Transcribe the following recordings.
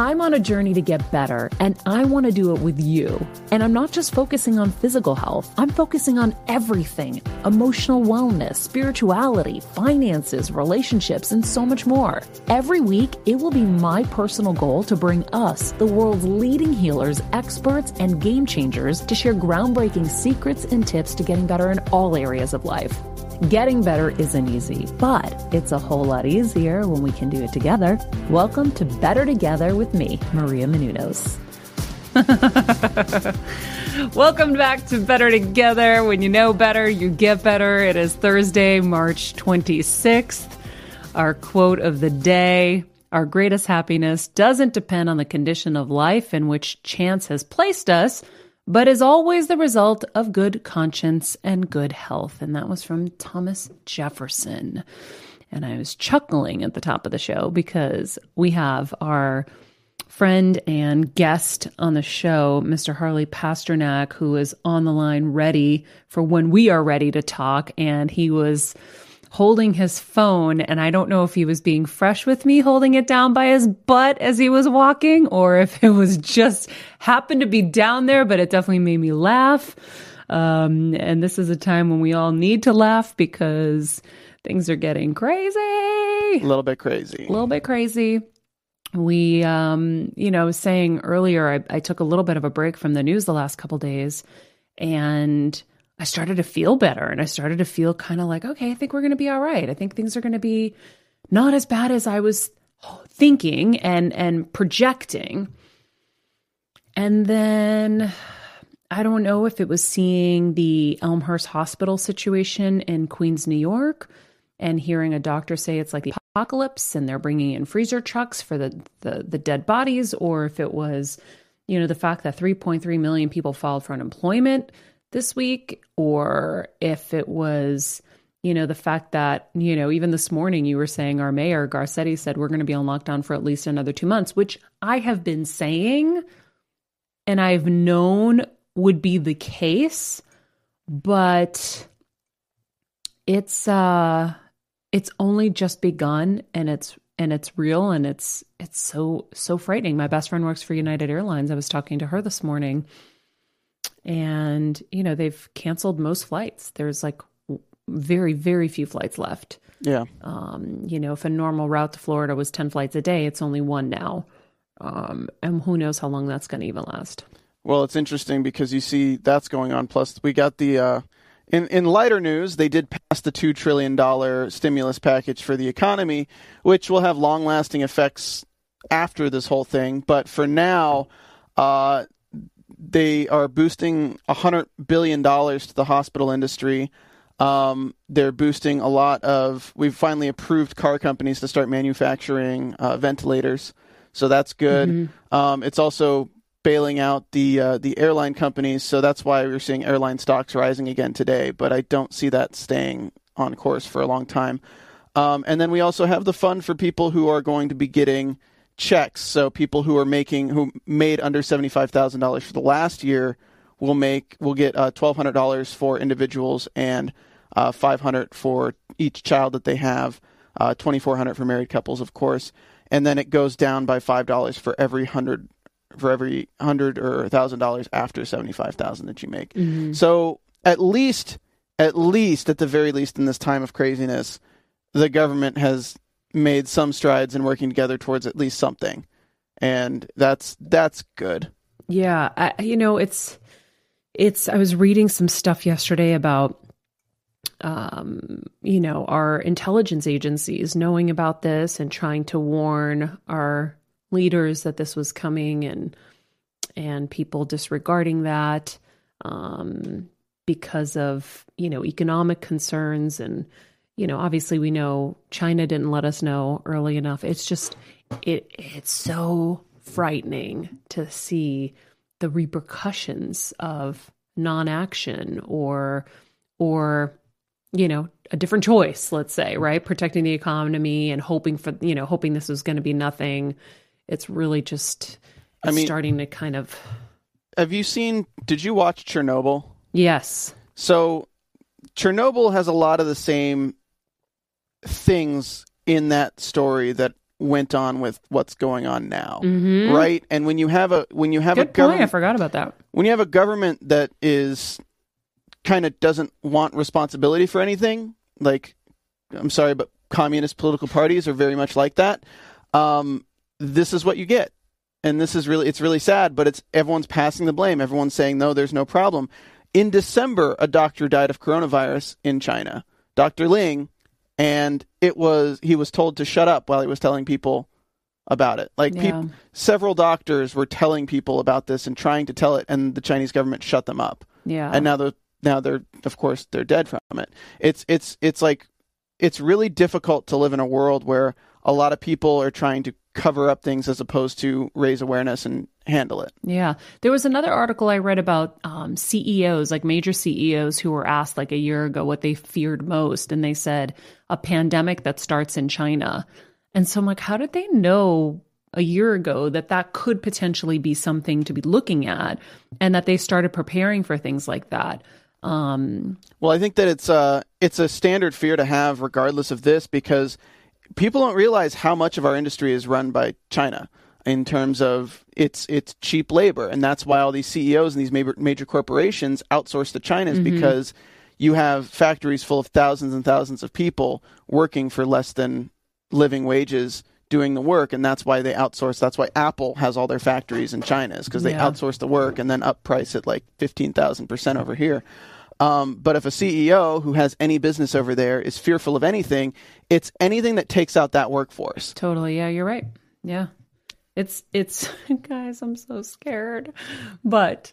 I'm on a journey to get better, and I want to do it with you. And I'm not just focusing on physical health, I'm focusing on everything emotional wellness, spirituality, finances, relationships, and so much more. Every week, it will be my personal goal to bring us, the world's leading healers, experts, and game changers, to share groundbreaking secrets and tips to getting better in all areas of life. Getting better isn't easy, but it's a whole lot easier when we can do it together. Welcome to Better Together with me, Maria Menounos. Welcome back to Better Together. When you know better, you get better. It is Thursday, March 26th. Our quote of the day Our greatest happiness doesn't depend on the condition of life in which chance has placed us but is always the result of good conscience and good health. And that was from Thomas Jefferson. And I was chuckling at the top of the show because we have our friend and guest on the show, Mr. Harley Pasternak, who is on the line ready for when we are ready to talk. And he was holding his phone. And I don't know if he was being fresh with me holding it down by his butt as he was walking or if it was just happened to be down there, but it definitely made me laugh. Um, and this is a time when we all need to laugh because things are getting crazy. A little bit crazy. A little bit crazy. We, um, you know, saying earlier, I, I took a little bit of a break from the news the last couple days and I started to feel better and I started to feel kind of like, okay, I think we're going to be all right. I think things are going to be not as bad as I was thinking and and projecting. And then I don't know if it was seeing the Elmhurst Hospital situation in Queens, New York, and hearing a doctor say it's like the apocalypse and they're bringing in freezer trucks for the, the, the dead bodies, or if it was, you know, the fact that 3.3 million people filed for unemployment this week, or if it was, you know, the fact that, you know, even this morning you were saying our mayor, Garcetti, said we're going to be on lockdown for at least another two months, which I have been saying and I've known would be the case, but it's uh it's only just begun and it's and it's real and it's it's so so frightening. My best friend works for United Airlines. I was talking to her this morning and you know they've canceled most flights. There's like very very few flights left. Yeah. Um you know if a normal route to florida was 10 flights a day it's only one now. Um and who knows how long that's going to even last. Well it's interesting because you see that's going on. Plus we got the uh In in lighter news, they did pass the two trillion dollar stimulus package for the economy, which will have long lasting effects after this whole thing. But for now, uh, they are boosting hundred billion dollars to the hospital industry. Um, they're boosting a lot of. We've finally approved car companies to start manufacturing uh, ventilators, so that's good. Mm-hmm. Um, it's also bailing out the uh, the airline companies, so that's why we're seeing airline stocks rising again today. But I don't see that staying on course for a long time. Um, and then we also have the fund for people who are going to be getting checks. So people who are making who made under seventy five thousand dollars for the last year will make will get uh, twelve hundred dollars for individuals and uh, five hundred for each child that they have. Uh, twenty four hundred for married couples, of course, and then it goes down by five dollars for every hundred for every hundred or thousand dollars after seventy five thousand that you make. So at least, at least, at the very least, in this time of craziness, the government has made some strides in working together towards at least something, and that's that's good. Yeah, I, you know, it's it's. I was reading some stuff yesterday about, um, you know, our intelligence agencies knowing about this and trying to warn our leaders that this was coming, and and people disregarding that um, because of you know economic concerns and you know obviously we know China didn't let us know early enough. It's just it it's so frightening to see the repercussions of non-action or or you know a different choice let's say right protecting the economy and hoping for you know hoping this was going to be nothing it's really just I mean- starting to kind of Have you seen? Did you watch Chernobyl? yes So Chernobyl has a lot of the same things in that story that went on with what's going on now, Mhm. right? And when you have a when you have good a government i forgot about that when you have a government that is kind of doesn't want responsibility for anything, like I'm sorry, but communist political parties are very much like that. Um, this is what you get, and this is really it's really sad. But it's everyone's passing the blame. Everyone's saying no, there's no problem. In December, a doctor died of coronavirus in China, Dr. Ling, and it was he was told to shut up while he was telling people about it. Like peop- Yeah. several doctors were telling people about this and trying to tell it, and the Chinese government shut them up. yeah And now they're now they're of course they're dead from it. It's it's it's like it's really difficult to live in a world where a lot of people are trying to cover up things as opposed to raise awareness and handle it. Yeah. There was another article I read about um, CEOs, like major CEOs, who were asked like a year ago what they feared most. And they said a pandemic that starts in China. And so I'm like, how did they know a year ago that that could potentially be something to be looking at and that they started preparing for things like that? Um, Well, I think that it's uh it's a standard fear to have regardless of this because people don't realize how much of our industry is run by China in terms of its its cheap labor and that's why all these CEOs and these major major corporations outsource to China is because you have factories full of thousands and thousands of people working for less than living wages doing the work and that's why they outsource that's why Apple has all their factories in China is because they Yeah. outsource the work and then up price it like 15,000% over here um, but if a CEO who has any business over there is fearful of anything, it's anything that takes out that workforce. totally. Yeah, you're right. Yeah. It's, it's, guys, I'm so scared. But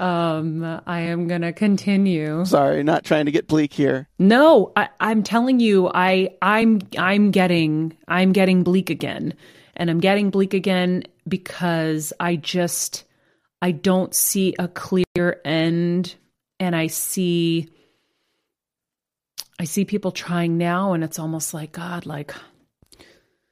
um, I am going to continue. Sorry, not trying to get bleak here. No, I, I'm telling you, I I'm I'm getting I'm getting bleak again, and I'm getting bleak again because I just I don't see a clear end, and I see I see people trying now, and it's almost like God, like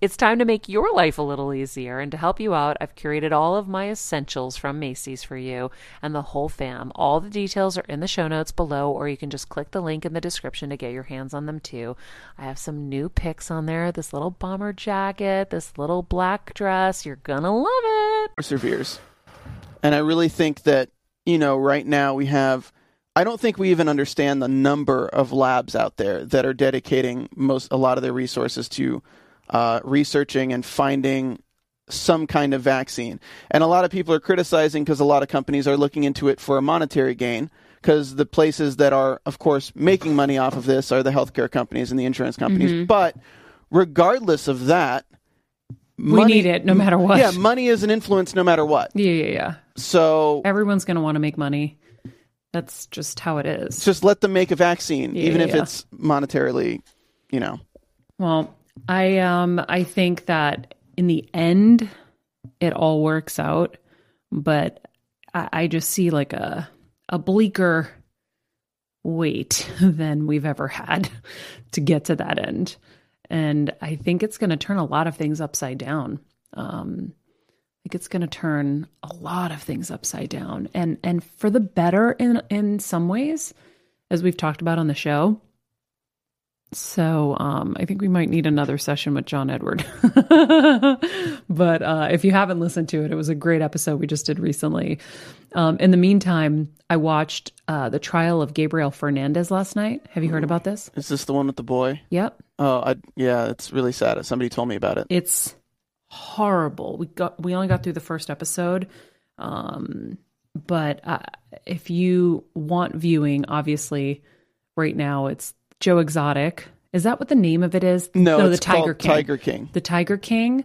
it's time to make your life a little easier. And to help you out, I've curated all of my essentials from Macy's for you and the whole fam. All the details are in the show notes below, or you can just click the link in the description to get your hands on them too. I have some new picks on there this little bomber jacket, this little black dress. You're gonna love it. Perseveres. And I really think that, you know, right now we have. I don't think we even understand the number of labs out there that are dedicating most a lot of their resources to uh, researching and finding some kind of vaccine. And a lot of people are criticizing because a lot of companies are looking into it for a monetary gain. Because the places that are, of course, making money off of this are the healthcare companies and the insurance companies. Mm-hmm. But regardless of that, We need it no matter what. Yeah, money is an influence no matter what. Yeah, yeah, yeah. So Everyone's going to want to make money. That's just how it is. just let them make a vaccine, Yeah, even if yeah. it's monetarily, you know. Well, I um I think that in the end it all works out, but I, I just see like a a bleaker wait than we've ever had to get to that end. And I think it's going to turn a lot of things upside down. Um, I think it's going to turn a lot of things upside down, and and for the better in in some ways, as we've talked about on the show. So um, I think we might need another session with John Edward. but uh, if you haven't listened to it, it was a great episode we just did recently. Um, in the meantime, I watched uh, the trial of Gabriel Fernandez last night. Have you heard about this? Is this the one with the boy? Yep. Oh, I, yeah, it's really sad. Somebody told me about it. It's horrible. We got we only got through the first episode, um, but uh, if you want viewing, obviously, right now it's Joe Exotic. Is that what the name of it is? No, the it's Tiger King. Tiger King. The Tiger King.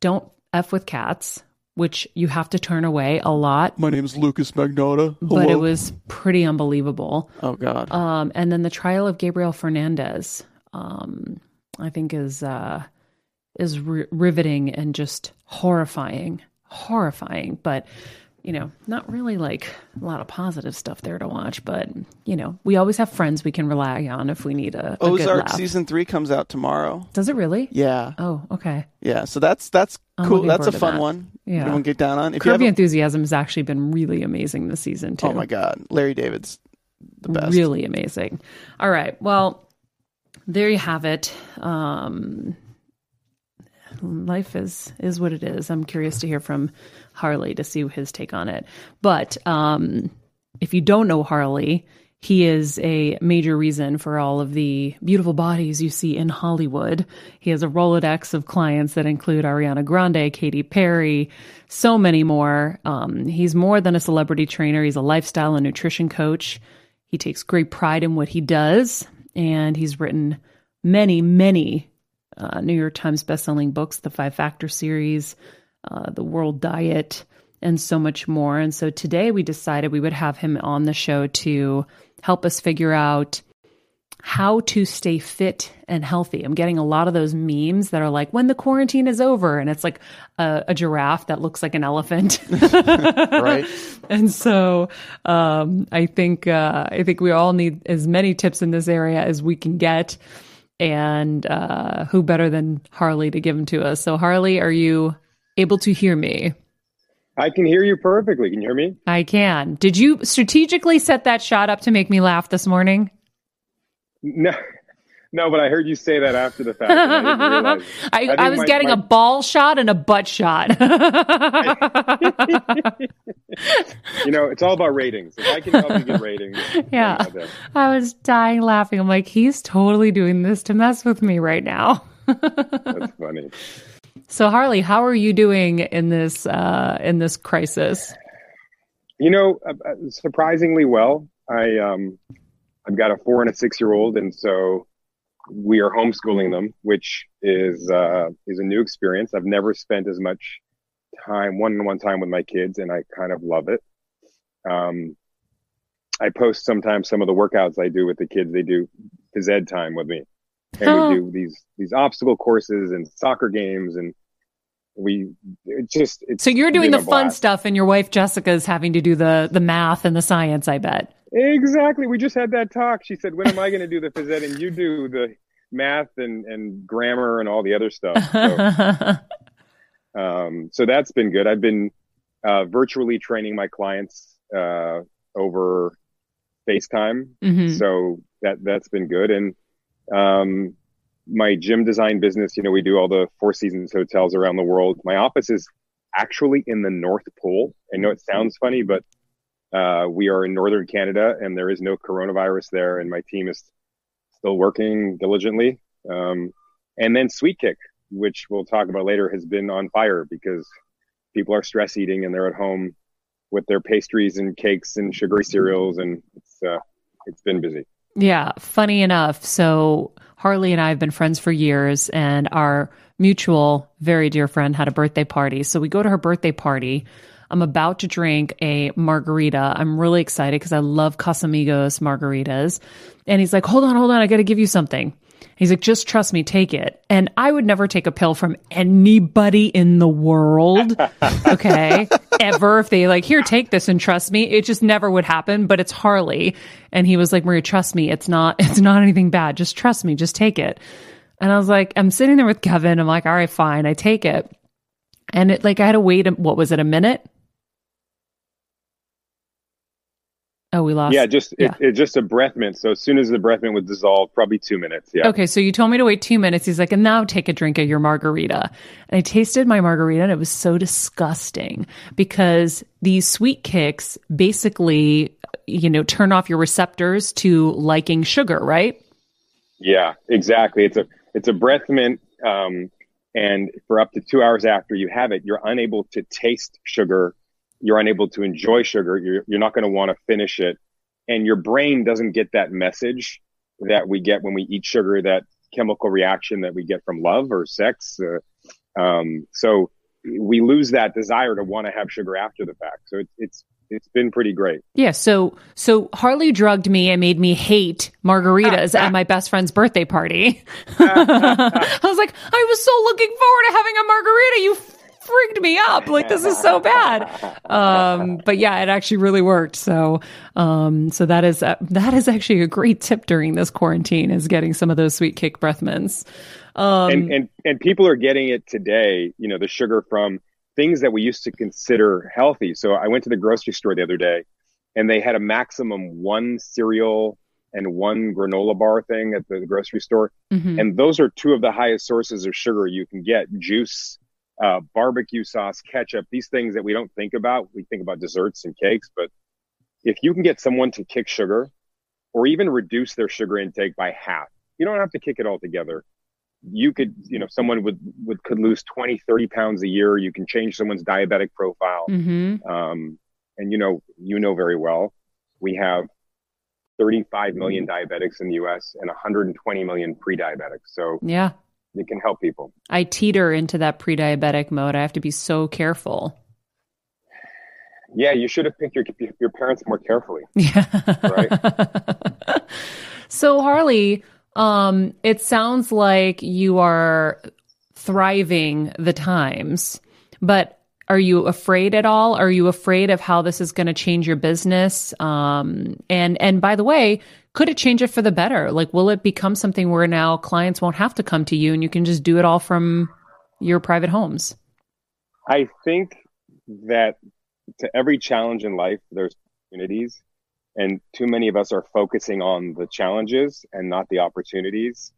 Don't f with cats, which you have to turn away a lot. My name's Lucas Magnotta. But it was pretty unbelievable. Oh God. Um, and then the trial of Gabriel Fernandez, um, I think is uh, is ri riveting and just horrifying, horrifying. But you know, not really like a lot of positive stuff there to watch. But you know, we always have friends we can rely on if we need a, a Ozark season three comes out tomorrow. Does it really? Yeah, Oh, okay. yeah. So that's that's I'm cool. That's a fun that. one. Yeah. Everyone get down on. If Curb Enthusiasm has actually been really amazing this season too. oh my God, Larry David's the best. Really amazing. All right. Well, there you have it. Um, life is is what it is. I'm curious to hear from Harley to see his take on it. But um, if you don't know Harley, he is a major reason for all of the beautiful bodies you see in Hollywood. He has a Rolodex of clients that include Ariana Grande, Katy Perry, so many more. Um, he's more than a celebrity trainer, he's a lifestyle and nutrition coach. He takes great pride in what he does, and he's written many, many uh, New York Times bestselling books, the Five Factor series, uh, the World Diet, and so much more. And so today we decided we would have him on the show to help us figure out how to stay fit and healthy. I'm getting a lot of those memes that are like, when the quarantine is over, and it's like a, a giraffe that looks like an elephant. right? and so um, I think uh, I think we all need as many tips in this area as we can get. And uh, who better than Harley to give them to us? So Harley, are you able to hear me? I can hear you perfectly. Can you hear me? I can. Did you strategically set that shot up to make me laugh this morning? No, no, but I heard you say that after the fact. I, it. I, I was my- getting my- a ball shot and a butt shot. You know, it's all about ratings. If I can help you get ratings, Yeah. I was dying laughing. I'm like, he's totally doing this to mess with me right now. that's funny. So Harley, how are you doing in this uh, in this crisis? You know, uh, uh, surprisingly well. I um, I've got a four and a six year old, and so we are homeschooling them, which is uh, is a new experience. I've never spent as much time one on one time with my kids, and I kind of love it. Um, I post sometimes some of the workouts I do with the kids. They do phys ed time with me, and we do these these obstacle courses and soccer games, and we it just it's so you're doing the fun blast. stuff, and your wife Jessica's having to do the the math and the science. I bet. Exactly. We just had that talk. She said, "When am I going to do the phys ed and you do the math and and grammar and all the other stuff?" So, um, so that's been good. I've been uh, virtually training my clients uh, over FaceTime, Mhm. so that that's been good. And um, my gym design business, you know, we do all the Four Seasons hotels around the world. My office is actually in the North Pole. I know it sounds funny, but uh, we are in northern Canada, and there is no coronavirus there, and my team is still working diligently. Um, and then Sweet Kick, which we'll talk about later, has been on fire because people are stress eating and they're at home with their pastries and cakes and sugary cereals, and it's uh, it's been busy. Yeah, funny enough. So Harley and I have been friends for years, and our mutual, very dear friend had a birthday party. So we go to her birthday party. I'm about to drink a margarita. I'm really excited because I love Casamigos margaritas. And he's like, hold on, hold on. I got to give you something. He's like, just trust me, take it. And I would never take a pill from anybody in the world. Okay. Ever. If they like, here, take this and trust me. It just never would happen. But it's Harley. And he was like, Maria, trust me. It's not, it's not anything bad. Just trust me. Just take it. And I was like, I'm sitting there with Kevin. I'm like, all right, fine. I take it. And it like, I had to wait, what was it, a minute? Oh, we lost. Yeah, just yeah. It, it just a breath mint. So as soon as the breath mint was dissolved, probably two minutes. Yeah. Okay, so you told me to wait two minutes. He's like, and now take a drink of your margarita. And I tasted my margarita and it was so disgusting because these sweet kicks basically, you know, turn off your receptors to liking sugar, right? Yeah, exactly. It's a it's a breath mint, um, and for up to two hours after you have it, you're unable to taste sugar. You're unable to enjoy sugar. You're you're not going to want to finish it, and your brain doesn't get that message that we get when we eat sugar. That chemical reaction that we get from love or sex. Uh, um, so we lose that desire to want to have sugar after the fact. So it, it's it's been pretty great. Yeah, so so Harley drugged me and made me hate margaritas at my best friend's birthday party. I was like, I was so looking forward to having a margarita. You freaked me up. Like this is so bad. Um, but yeah, it actually really worked. So um, so that is uh, that is actually a great tip during this quarantine is getting some of those sweet kick breath mints. Um, and and and people are getting it today you know the sugar from things that we used to consider healthy so i went to the grocery store the other day and they had a maximum one cereal and one granola bar thing at the grocery store mhm. and those are two of the highest sources of sugar you can get juice uh, barbecue sauce ketchup these things that we don't think about. We think about desserts and cakes but if you can get someone to kick sugar or even reduce their sugar intake by half you don't have to kick it all together. You could you know someone would would could lose 20 30 pounds a year. You can change someone's diabetic profile. Mhm. um, and you know you know very well we have 35 million diabetics in the us and 120 million pre-diabetics. So Yeah. It can help people I teeter into that pre-diabetic mode. I have to be so careful. yeah you should have picked your your parents more carefully Yeah. Right. so Harley, um, it sounds like you are thriving the times, but are you afraid at all? Are you afraid of how this is going to change your business? Um, and and by the way, could it change it for the better? Like, will it become something where now clients won't have to come to you and you can just do it all from your private homes? I think that to every challenge in life, there's opportunities, and too many of us are focusing on the challenges and not the opportunities.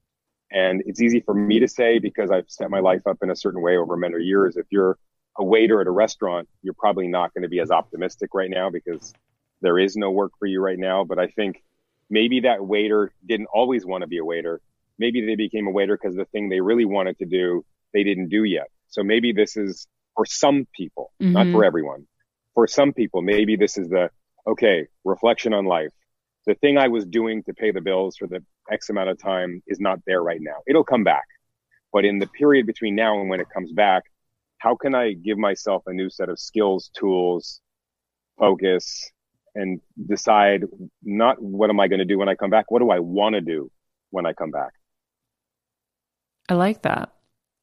And it's easy for me to say because I've set my life up in a certain way over many years. If you're a waiter at a restaurant, you're probably not going to be as optimistic right now because there is no work for you right now. But I think maybe that waiter didn't always want to be a waiter. Maybe they became a waiter because the thing they really wanted to do, they didn't do yet. So maybe this is for some people, not Mhm. for everyone. For some people, maybe this is the okay reflection on life. The thing I was doing to pay the bills for the X amount of time is not there right now. It'll come back. But in the period between now and when it comes back, how can I give myself a new set of skills, tools, focus, and decide not what am I going to do when I come back? What do I want to do? when I come back. I like that.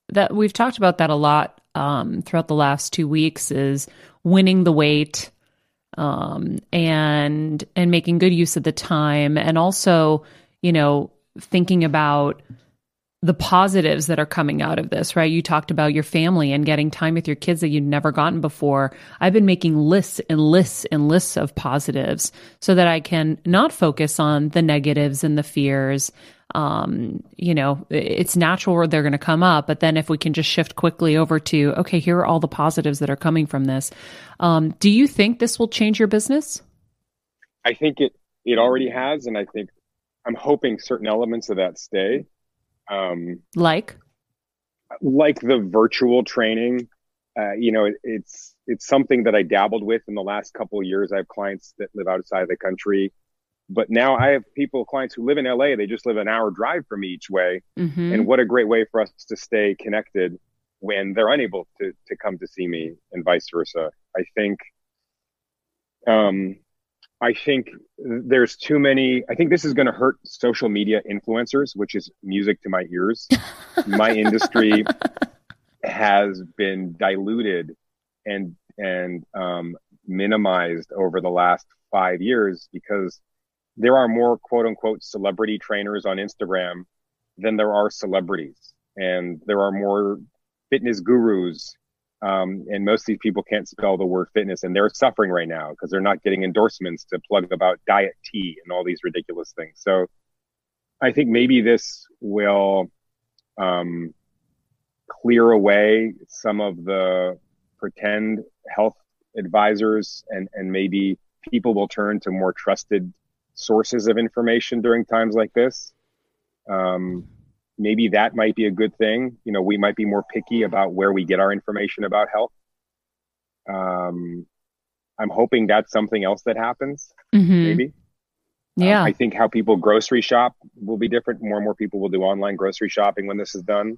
That we've talked about that a lot um, throughout the last two weeks is winning the wait um, and and making good use of the time, and also you know thinking about the positives that are coming out of this, right? You talked about your family and getting time with your kids that you'd never gotten before. I've been making lists and lists and lists of positives so that I can not focus on the negatives and the fears. Um, you know, it's natural they're going to come up, but then if we can just shift quickly over to, okay, here are all the positives that are coming from this. Um, do you think this will change your business? I think it, it already has. And I think I'm hoping certain elements of that stay um, like, like the virtual training. Uh, you know, it, it's it's something that I dabbled with in the last couple of years. I have clients that live outside of the country, but now I have people, clients who live in LA. They just live an hour drive from me each way, mm-hmm. and what a great way for us to stay connected when they're unable to to come to see me, and vice versa. I think um, I think there's too many. I think this is going to hurt social media influencers, which is music to my ears. my industry has been diluted and and um, minimized over the last five years because there are more quote unquote celebrity trainers on Instagram than there are celebrities, and there are more fitness gurus um, and most of these people can't spell the word fitness and they're suffering right now because they're not getting endorsements to plug about diet tea and all these ridiculous things. So I think maybe this will um, clear away some of the pretend health advisors and, and maybe people will turn to more trusted sources of information during times like this. Um, maybe that might be a good thing. You know, we might be more picky about where we get our information about health. Um, I'm hoping that's something else that happens. Mm-hmm. Maybe. Um, yeah. Um, I think how people grocery shop will be different. More and more people will do online grocery shopping when this is done,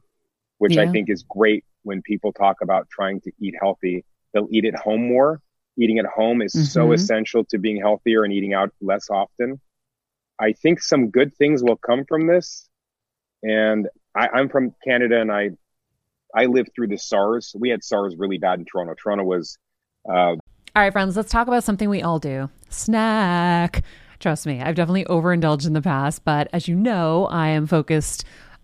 which yeah. I think is great when people talk about trying to eat healthy. They'll eat at home more. Eating at home is mm-hmm. so essential to being healthier and eating out less often. I think some good things will come from this and I, am from Canada, and I I lived through the SARS. We had SARS really bad in Toronto. Toronto was. Uh, all right, friends, let's talk about something we all do snack. Trust me, I've definitely overindulged in the past, but as you know, I am focused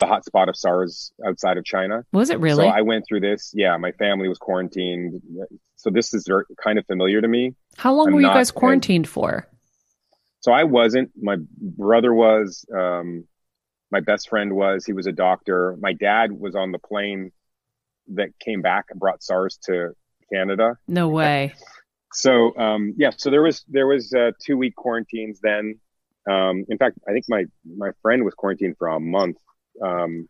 the hotspot of SARS outside of China. Was it really? So I went through this. Yeah, my family was quarantined. So this is very, kind of familiar to me. How long I'm were you guys quarantined for? So I wasn't. My brother was. Um, my best friend was. He was a doctor. My dad was on the plane that came back and brought SARS to Canada. No way. So um, yeah, so there was there was uh, two week quarantines then. Um, in fact, I think my my friend was quarantined for a month um,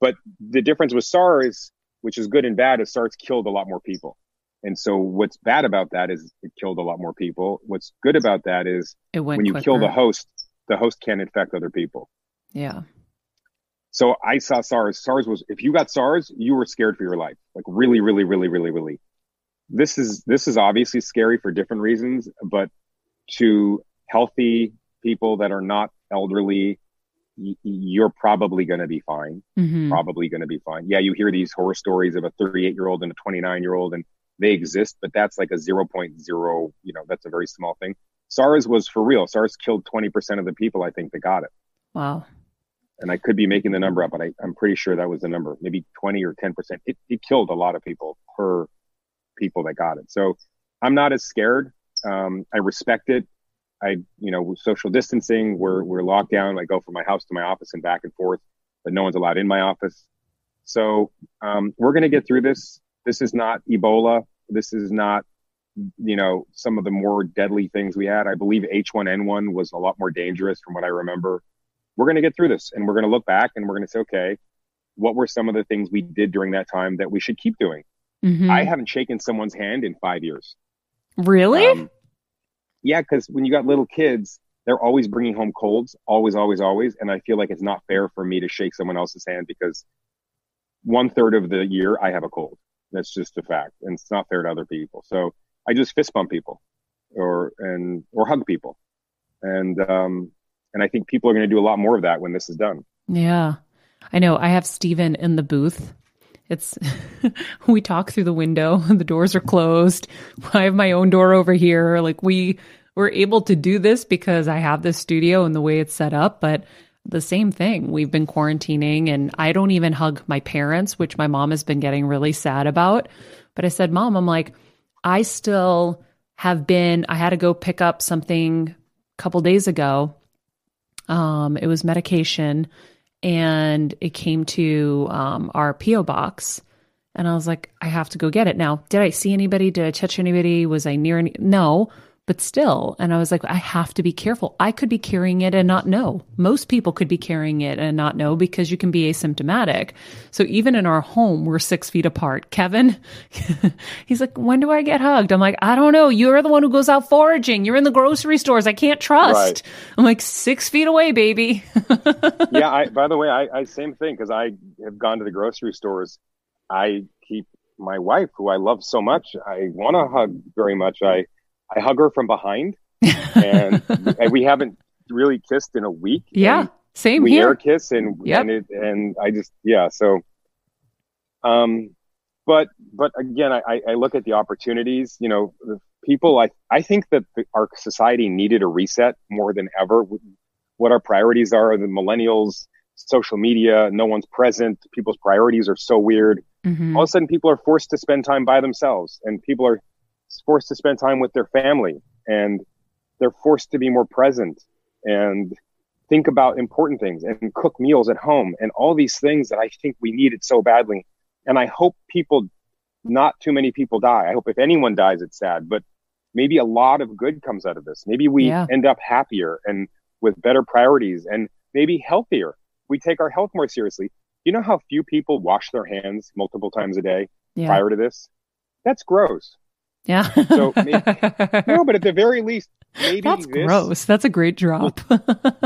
but the difference with SARS, which is good and bad, is SARS killed a lot more people. And so what's bad about that is it killed a lot more people. What's good about that is when you quicker. kill the host, the host can infect other people. Yeah. So I saw SARS. SARS was if you got SARS, you were scared for your life. Like really, really, really, really, really. This is this is obviously scary for different reasons, but to healthy people that are not elderly you're probably going to be fine. Mm-hmm. Probably going to be fine. Yeah, you hear these horror stories of a 38 year old and a 29 year old, and they exist, but that's like a 0.0, you know, that's a very small thing. SARS was for real. SARS killed 20% of the people, I think, that got it. Wow. And I could be making the number up, but I, am pretty sure that was the number, maybe 20 or 10%. It, it killed a lot of people per people that got it. So I'm not as scared. Um, I respect it. I, you know, social distancing, we're, we're locked down. I go from my house to my office and back and forth, but no one's allowed in my office. So, um, we're going to get through this. This is not Ebola. This is not, you know, some of the more deadly things we had. I believe H1N1 was a lot more dangerous from what I remember. We're going to get through this and we're going to look back and we're going to say, okay, what were some of the things we did during that time that we should keep doing? Mhm. I haven't shaken someone's hand in five years. really? Um, yeah, because when you got little kids, they're always bringing home colds, always, always, always. And I feel like it's not fair for me to shake someone else's hand because one third of the year I have a cold. That's just a fact, and it's not fair to other people. So I just fist bump people, or and or hug people, and um, and I think people are going to do a lot more of that when this is done. Yeah. I know. I have Steven in the booth. It's we talk through the window, the doors are closed. I have my own door over here. Like we were able to do this because I have this studio and the way it's set up, but the same thing. We've been quarantining and I don't even hug my parents, which my mom has been getting really sad about. But I said, "Mom, I'm like I still have been I had to go pick up something a couple days ago. Um it was medication and it came to um, our PO box. And I was like, I have to go get it now. Did I see anybody? Did I touch anybody? Was I near any? No, but still. And I was like, I have to be careful. I could be carrying it and not know. Most people could be carrying it and not know because you can be asymptomatic. So even in our home, we're six feet apart. Kevin, he's like, when do I get hugged? I'm like, I don't know. You're the one who goes out foraging. You're in the grocery stores. I can't trust. Right. I'm like, six feet away, baby. yeah. I, by the way, I, I same thing because I have gone to the grocery stores. I keep my wife, who I love so much. I want to hug very much. I I hug her from behind, and, and we haven't really kissed in a week. Yeah, same we here. air kiss, and Yep. and it, and I just yeah. So, um, but but again, I I look at the opportunities. You know, the people. I I think that the, our society needed a reset more than ever. What our priorities are, the millennials, social media, no one's present. People's priorities are so weird Mhm. all of a sudden people are forced to spend time by themselves and people are forced to spend time with their family and they're forced to be more present and think about important things and cook meals at home and all these things that I think we needed so badly. And I hope people, not too many people die. I hope if anyone dies, it's sad, but maybe a lot of good comes out of this. Maybe we Yeah. end up happier and with better priorities and maybe healthier. We take our health more seriously. You know how few people wash their hands multiple times a day Yeah. prior to this? That's gross. Yeah. So maybe- No, but at the very least, maybe That's gross. That's a great drop.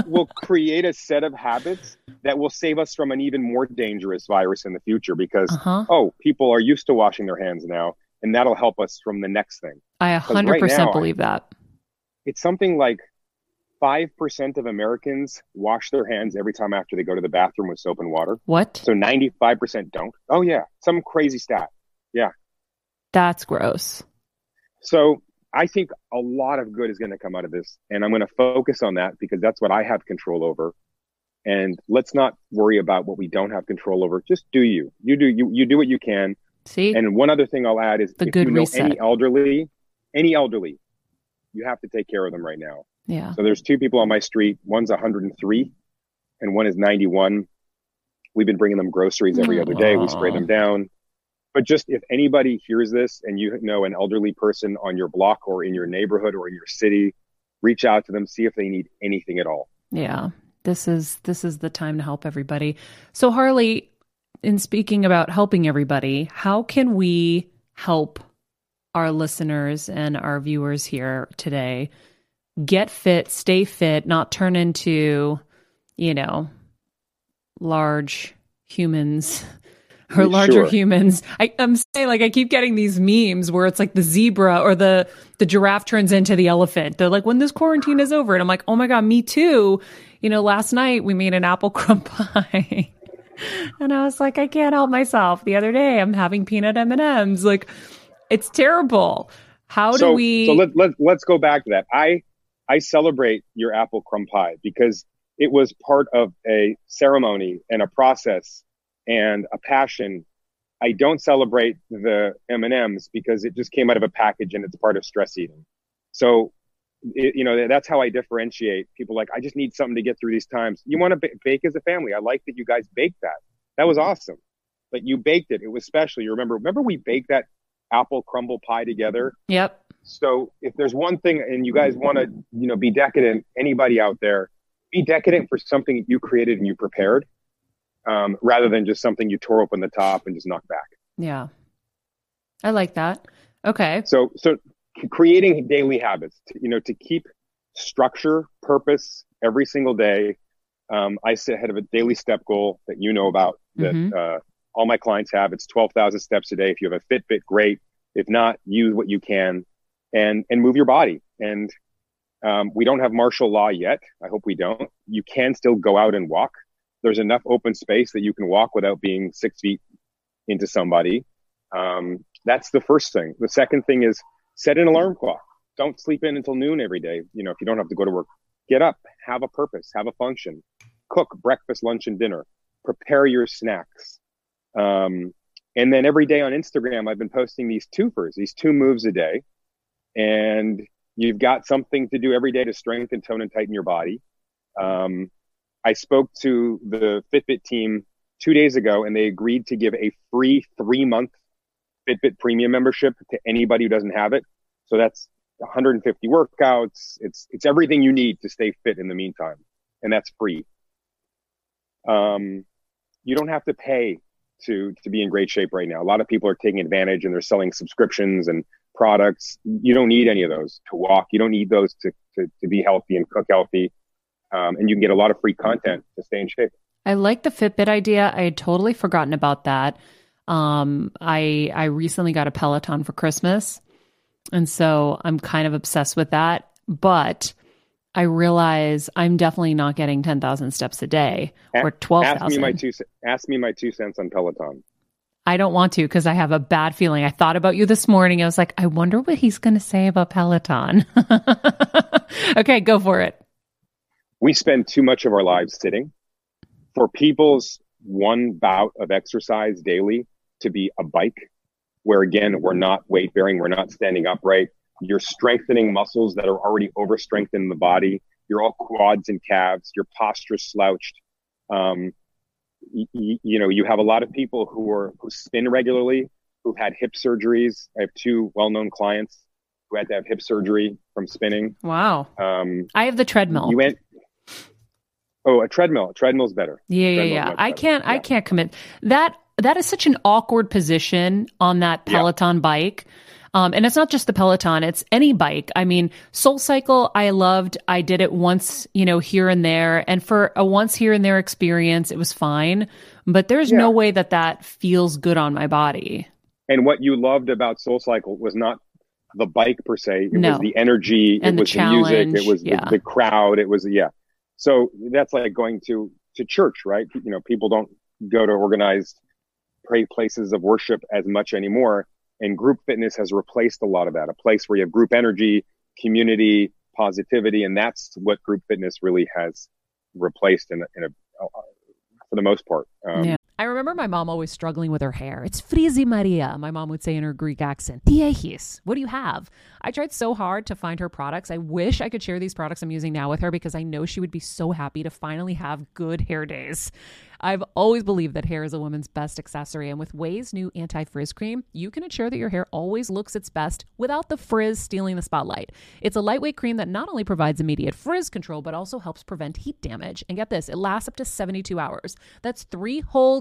will create a set of habits that will save us from an even more dangerous virus in the future because, uh-huh. oh, people are used to washing their hands now, and that'll help us from the next thing. I a 100% right now, I- believe that. It's something like 5% of Americans wash their hands every time after they go to the bathroom with soap and water. What? So 95% don't. Oh, yeah. Some crazy stat. Yeah. That's gross. So I think a lot of good is going to come out of this. And I'm going to focus on that because that's what I have control over. And let's not worry about what we don't have control over. Just do you. You do you you do what you can. See? And one other thing I'll add is The if good you know reset. any elderly, any elderly, you have to take care of them right now. yeah. So there's two people on my street. One's 103 and one is 91. We've been bringing them groceries every mm. other day. We spray them down. But just if anybody hears this and you know an elderly person on your block or in your neighborhood or in your city, reach out to them, see if they need anything at all. Yeah. This is this is the time to help everybody. So Harley, in speaking about helping everybody, how can we help our listeners and our viewers here today get fit, stay fit, not turn into, you know, large humans or larger sure. humans. I, I'm saying like I keep getting these memes where it's like the zebra or the the giraffe turns into the elephant. They're like, when this quarantine is over, and I'm like, oh my god, me too. You know, last night we made an apple crumb pie. And I was like, I can't help myself. The other day, I'm having peanut M and M's. Like, it's terrible. How do so, we? So let, let, let's go back to that. I, I celebrate your apple crumb pie because it was part of a ceremony and a process and a passion I don't celebrate the M and M's because it just came out of a package and it's part of stress eating. So, it, you know, that's how I differentiate people. Like, I just need something to get through these times. You want to b- bake as a family. I like that you guys baked that. That was awesome. But you baked it. It was special. You remember? Remember we baked that apple crumble pie together. Yep. So if there's one thing, and you guys want to, you know, be decadent, anybody out there, be decadent for something you created and you prepared, um, rather than just something you tore open the top and just knocked back. Yeah. I like that. Okay. So so creating daily habits, to, you know, to keep structure, purpose every single day. Um, I sit ahead of a daily step goal that you know about that Mhm. uh, all my clients have. It's 12,000 steps a day. If you have a Fitbit, great. If not, use what you can and, and move your body. And um, we don't have martial law yet. I hope we don't. You can still go out and walk. There's enough open space that you can walk without being six feet into somebody. Um, that's the first thing. The second thing is set an alarm clock. Don't sleep in until noon every day. You know, if you don't have to go to work, get up, have a purpose, have a function, cook breakfast, lunch, and dinner, prepare your snacks. Um, and then every day on Instagram, I've been posting these twofers, these two moves a day. And you've got something to do every day to strengthen, tone, and tighten your body. Um, I spoke to the Fitbit team two days ago, and they agreed to give a free three month Fitbit premium membership to anybody who doesn't have it. So that's 150 workouts. It's it's everything you need to stay fit in the meantime, and that's free. Um, you don't have to pay to to be in great shape right now. A lot of people are taking advantage and they're selling subscriptions and products. You don't need any of those to walk. You don't need those to to, to be healthy and cook healthy. Um, and you can get a lot of free content to stay in shape. I like the Fitbit idea. I had totally forgotten about that. Um, I I recently got a Peloton for Christmas, and so I'm kind of obsessed with that. But I realize I'm definitely not getting ten thousand steps a day or twelve Ask me my two. Ask me my two cents on Peloton. I don't want to because I have a bad feeling. I thought about you this morning. I was like, I wonder what he's going to say about Peloton. okay, go for it. We spend too much of our lives sitting. For people's one bout of exercise daily to be a bike, where again, we're not weight bearing, we're not standing upright. You're strengthening muscles that are already over strengthened in the body. You're all quads and calves. Your posture slouched. Um, y- y- you know, you have a lot of people who are who spin regularly, who've had hip surgeries. I have two well-known clients who had to have hip surgery from spinning. Wow. Um, I have the treadmill. you went. Oh, a treadmill. A treadmill's better. Yeah, yeah, yeah. I can't I can't commit. That that is such an awkward position on that Yeah. Peloton bike. Um, and it's not just the Peloton, it's any bike. I mean, Soul Cycle, I loved. I did it once, you know, here and there. And for a once here and there experience, it was fine. But there's no way that that feels good on my body. And what you loved about Soul Cycle was not the bike per se. It No. was the energy. And it the was the, music. challenge, It was yeah. the, the crowd. It was yeah. So that's like going to to church, right? You know, people don't go to organized pray places of worship as much anymore. And group fitness has replaced a lot of that. A place where you have group energy, community, positivity, and that's what group fitness really has replaced in in a for the most part. Um, Yeah. I remember my mom always struggling with her hair. It's frizzy Maria, my mom would say in her Greek accent. Diehis, what do you have? I tried so hard to find her products. I wish I could share these products I'm using now with her because I know she would be so happy to finally have good hair days. I've always believed that hair is a woman's best accessory, and with Ouai's new anti frizz cream, you can ensure that your hair always looks its best without the frizz stealing the spotlight. It's a lightweight cream that not only provides immediate frizz control, but also helps prevent heat damage. And get this, it lasts up to 72 hours. That's three whole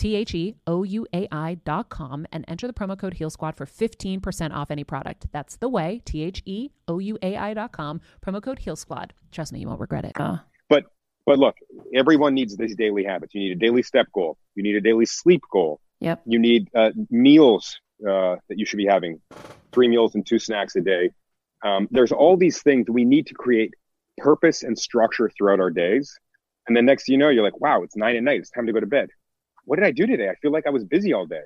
T H E O U A I dot com and enter the promo code Heal Squad for 15% off any product. That's the way, T H E O U A I dot com, promo code Heal Squad. Trust me, you won't regret it. Uh, But but look, everyone needs these daily habits. You need a daily step goal. You need a daily sleep goal. Yep. You need uh, meals uh, that you should be having, three meals and two snacks a day. Um, there's all these things we need to create purpose and structure throughout our days. And then next you know, you're like, wow, it's nine at night. It's time to go to bed. What did I do today? I feel like I was busy all day.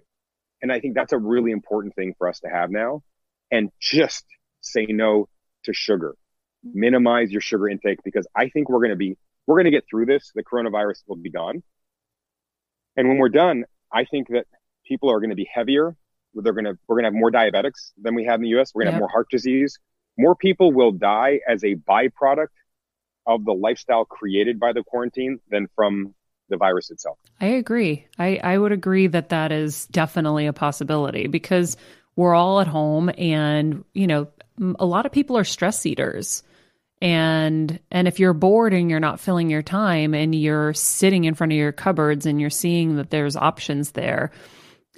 And I think that's a really important thing for us to have now. And just say no to sugar. Minimize your sugar intake because I think we're going to be, we're going to get through this. The coronavirus will be gone. And when we're done, I think that people are going to be heavier. They're going to, we're going to have more diabetics than we have in the US. We're going to Yep. have more heart disease. More people will die as a byproduct of the lifestyle created by the quarantine than from the virus itself. I agree. I, I would agree that that is definitely a possibility because we're all at home and, you know, a lot of people are stress eaters. And and if you're bored and you're not filling your time and you're sitting in front of your cupboards and you're seeing that there's options there,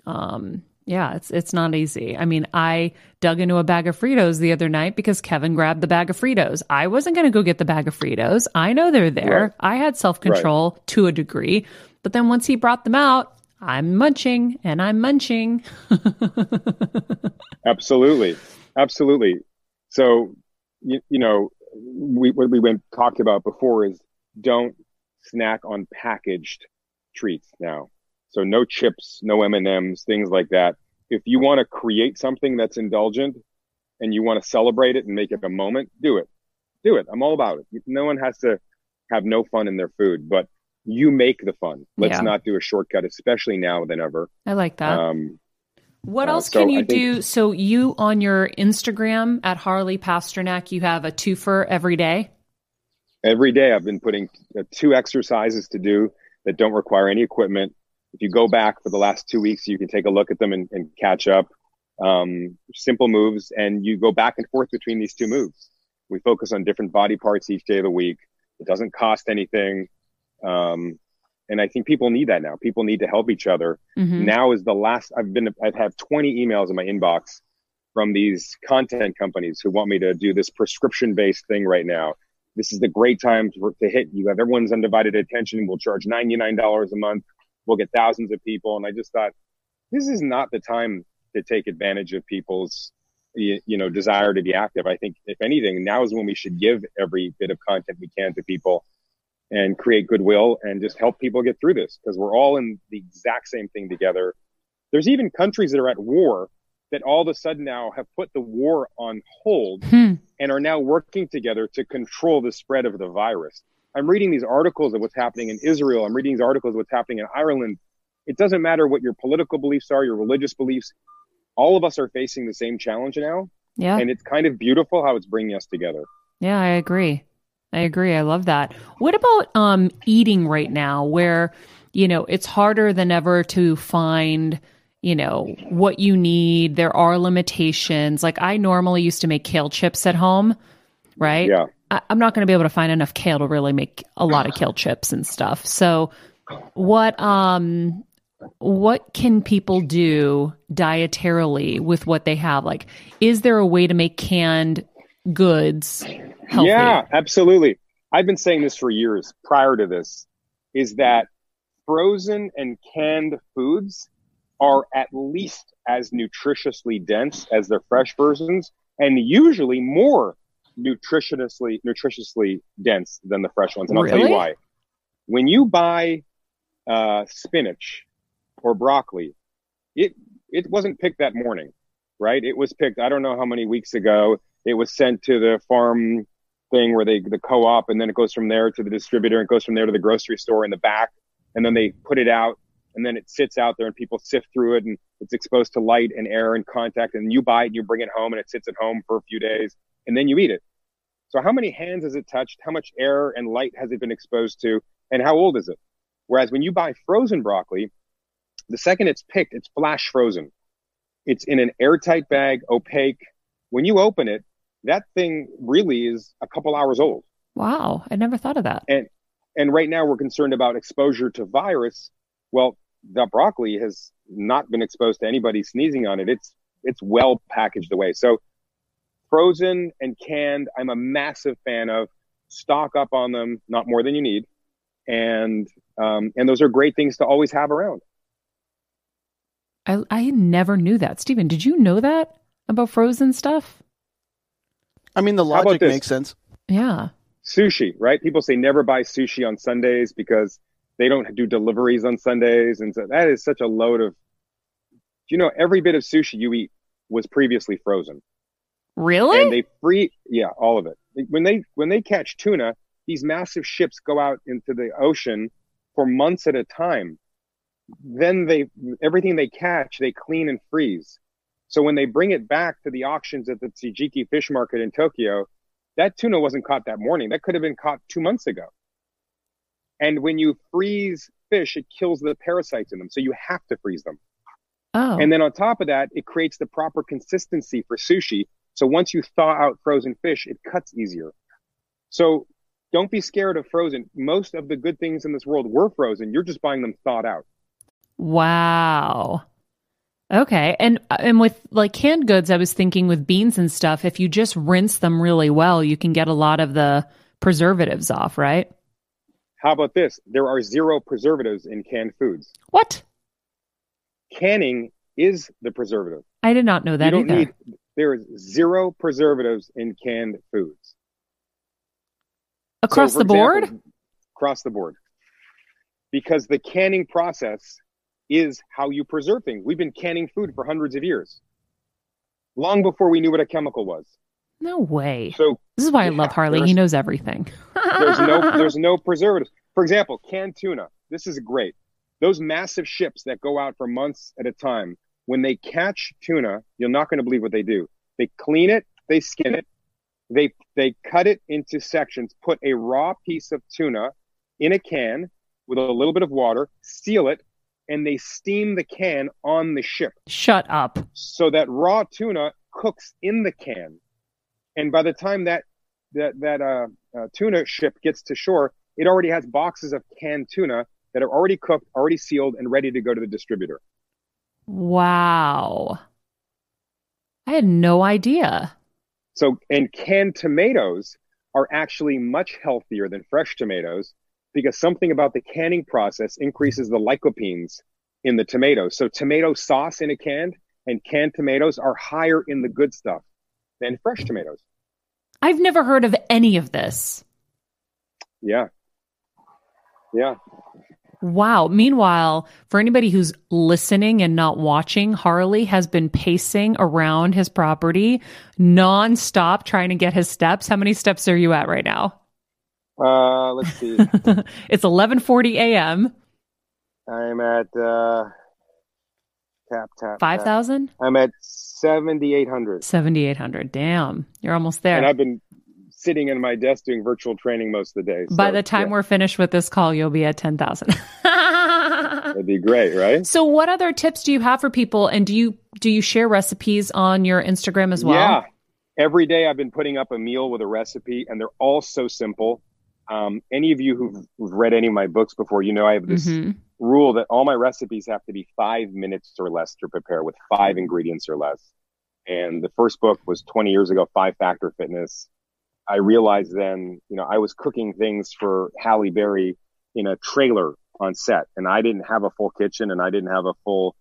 um, yeah, it's it's not easy. I mean, I dug into a bag of Fritos the other night because Kevin grabbed the bag of Fritos. I wasn't going to go get the bag of Fritos. I know they're there. Right. I had self control to a degree, but then once he brought them out, I'm munching and I'm munching. Absolutely. Absolutely. So, you, you know, we, what we went talked about before is don't snack on packaged treats now. So no chips, no M&Ms, things like that. If you want to create something that's indulgent and you want to celebrate it and make it a moment, do it. Do it. I'm all about it. No one has to have no fun in their food, but you make the fun. Let's Yeah. not do a shortcut, especially now than ever. I like that. Um, What Uh, else so can you think- do? So you on your Instagram at Harley Pasternak, you have a twofer every day. every day I've been putting uh, two exercises to do that don't require any equipment. If you go back for the last two weeks, you can take a look at them and, and catch up. Um, simple moves, and you go back and forth between these two moves. We focus on different body parts each day of the week. It doesn't cost anything. Um, and I think people need that now. People need to help each other Mhm. now is the last I've been I've had 20 emails in my inbox from these content companies who want me to do this prescription based thing right now. This is the great time to, to hit. You have everyone's undivided attention. We'll charge $99 a month. We'll get thousands of people. And I just thought this is not the time to take advantage of people's you, you know desire to be active. I think if anything, now is when we should give every bit of content we can to people and create goodwill and just help people get through this because we're all in the exact same thing together. There's even countries that are at war that all of a sudden now have put the war on hold Hmm. and are now working together to control the spread of the virus. I'm reading these articles of what's happening in Israel. I'm reading these articles of what's happening in Ireland. It doesn't matter what your political beliefs are, your religious beliefs. All of us are facing the same challenge now. Yeah. And it's kind of beautiful how it's bringing us together. Yeah, I agree. I agree. I love that. What about um eating right now where you know, it's harder than ever to find, you know, what you need. There are limitations. Like I normally used to make kale chips at home, right? Yeah. I, I'm not going to be able to find enough kale to really make a lot of kale chips and stuff. So, what um, what can people do dietarily with what they have? Like, is there a way to make canned goods healthy? Yeah, absolutely. I've been saying this for years prior to this is that frozen and canned foods are at least as nutritiously dense as their fresh versions and usually more nutritiously nutritiously dense than the fresh ones. And I'll tell you why. When you buy uh, spinach or broccoli, it it wasn't picked that morning, right? It was picked I don't know how many weeks ago. It was sent to the farm thing where they the co-op and then it goes from there to the distributor and it goes from there to the grocery store in the back and then they put it out and then it sits out there and people sift through it and it's exposed to light and air and contact and you buy it and you bring it home and it sits at home for a few days and then you eat it. So how many hands has it touched? How much air and light has it been exposed to? And how old is it? Whereas when you buy frozen broccoli, the second it's picked, it's flash frozen. It's in an airtight bag, opaque. When you open it, that thing really is a couple hours old. Wow, I never thought of that. And and right now we're concerned about exposure to virus. Well, the broccoli has not been exposed to anybody sneezing on it. It's it's well packaged away. So frozen and canned, I'm a massive fan of. Stock up on them, not more than you need, and um, and those are great things to always have around. I I never knew that. Stephen, did you know that about frozen stuff? I mean, the How logic makes sense. Yeah. Sushi, right? People say never buy sushi on Sundays because they don't do deliveries on Sundays. And so that is such a load of, you know, every bit of sushi you eat was previously frozen. Really? And they free, yeah, all of it. When they, when they catch tuna, these massive ships go out into the ocean for months at a time. Then they, everything they catch, they clean and freeze. So when they bring it back to the auctions at the Tsujiki fish market in Tokyo, that tuna wasn't caught that morning. That could have been caught two months ago. And when you freeze fish, it kills the parasites in them. So you have to freeze them. oh. And then on top of that, it creates the proper consistency for sushi. So once you thaw out frozen fish, it cuts easier. So don't be scared of frozen. Most of the good things in this world were frozen. You're just buying them thawed out. Wow. Okay. And uh, and with like canned goods, I was thinking with beans and stuff, if you just rinse them really well, you can get a lot of the preservatives off, right? How about this? There are zero preservatives in canned foods. What? Canning is the preservative. I did not know that you don't either. need there is zero preservatives in canned foods. Across So, the board? example, across the board. Because the canning process is how you preserve things. We've been canning food for hundreds of years. Long before we knew what a chemical was. No way. So This is why I Yeah, love Harley. He knows everything. there's no there's no preservatives. For example, canned tuna. This is great. Those massive ships that go out for months at a time, when they catch tuna, you're not going to believe what they do. They clean it, they skin it, they they cut it into sections, put a raw piece of tuna in a can with a little bit of water, seal it, and they steam the can on the ship. Shut up. So that raw tuna cooks in the can. And by the time that that that uh, uh, tuna ship gets to shore, it already has boxes of canned tuna that are already cooked, already sealed, and ready to go to the distributor. Wow. I had no idea. So, and canned tomatoes are actually much healthier than fresh tomatoes because something about the canning process increases the lycopenes in the tomatoes. So, tomato sauce in a can and canned tomatoes are higher in the good stuff than fresh tomatoes. I've never heard of any of this. Yeah. Yeah. Wow. Meanwhile, for anybody who's listening and not watching, Harley has been pacing around his property nonstop trying to get his steps. How many steps are you at right now? Uh, let's see. it's 11:40 a.m. I'm at uh, tap tap. tap. 5,000? I'm at seventy eight hundred, 7,800. Damn. You're almost there. and I've been sitting in my desk doing virtual training most of the day. By the time yeah, we're finished with this call, you'll be at 10,000. that'd be great, right? so what other tips do you have for people and do you do you share recipes on your Instagram as well? Yeah. Every day I've been putting up a meal with a recipe, and they're all so simple. Um, any of you who've, read any of my books before, you know I have this Mhm. rule that all my recipes have to be five minutes or less to prepare with five ingredients or less. And the first book was 20 years ago, Five Factor Fitness. I realized then, you know, I was cooking things for Halle Berry in a trailer on set, and I didn't have a full kitchen and I didn't have a full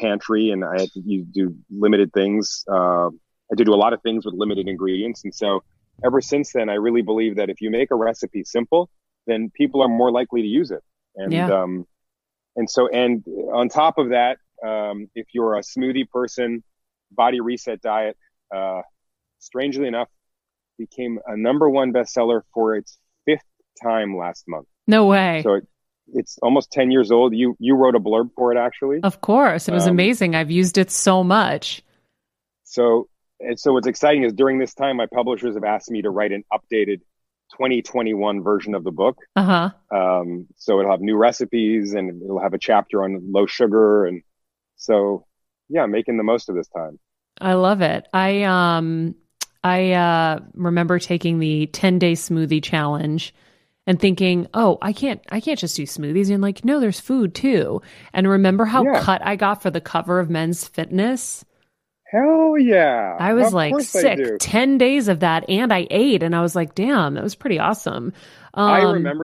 pantry, and I had to do limited things. Uh, I had to do a lot of things with limited ingredients, and so ever since then, I really believe that if you make a recipe simple, then people are more likely to use it. And Yeah. um, and so and on top of that, um, if you're a smoothie person, Body Reset Diet, uh, strangely enough, became a number one bestseller for its fifth time last month. No way. So it, it's almost ten years old. You you wrote a blurb for it actually. of course. It was Um, amazing. I've used it so much. So and so what's exciting is during this time, my publishers have asked me to write an updated 2021 version of the book. Uh-huh. Um, so it'll have new recipes and it'll have a chapter on low sugar. And so, yeah, making the most of this time. I love it. I um I uh remember taking the 10-day smoothie challenge and thinking, "Oh, I can't I can't just do smoothies." And like, "No, there's food too." And remember how Yeah. cut I got for the cover of Men's Fitness? Hell yeah. I was Of like sick. 10 days of that and I ate and I was like, "Damn, that was pretty awesome." Um, I remember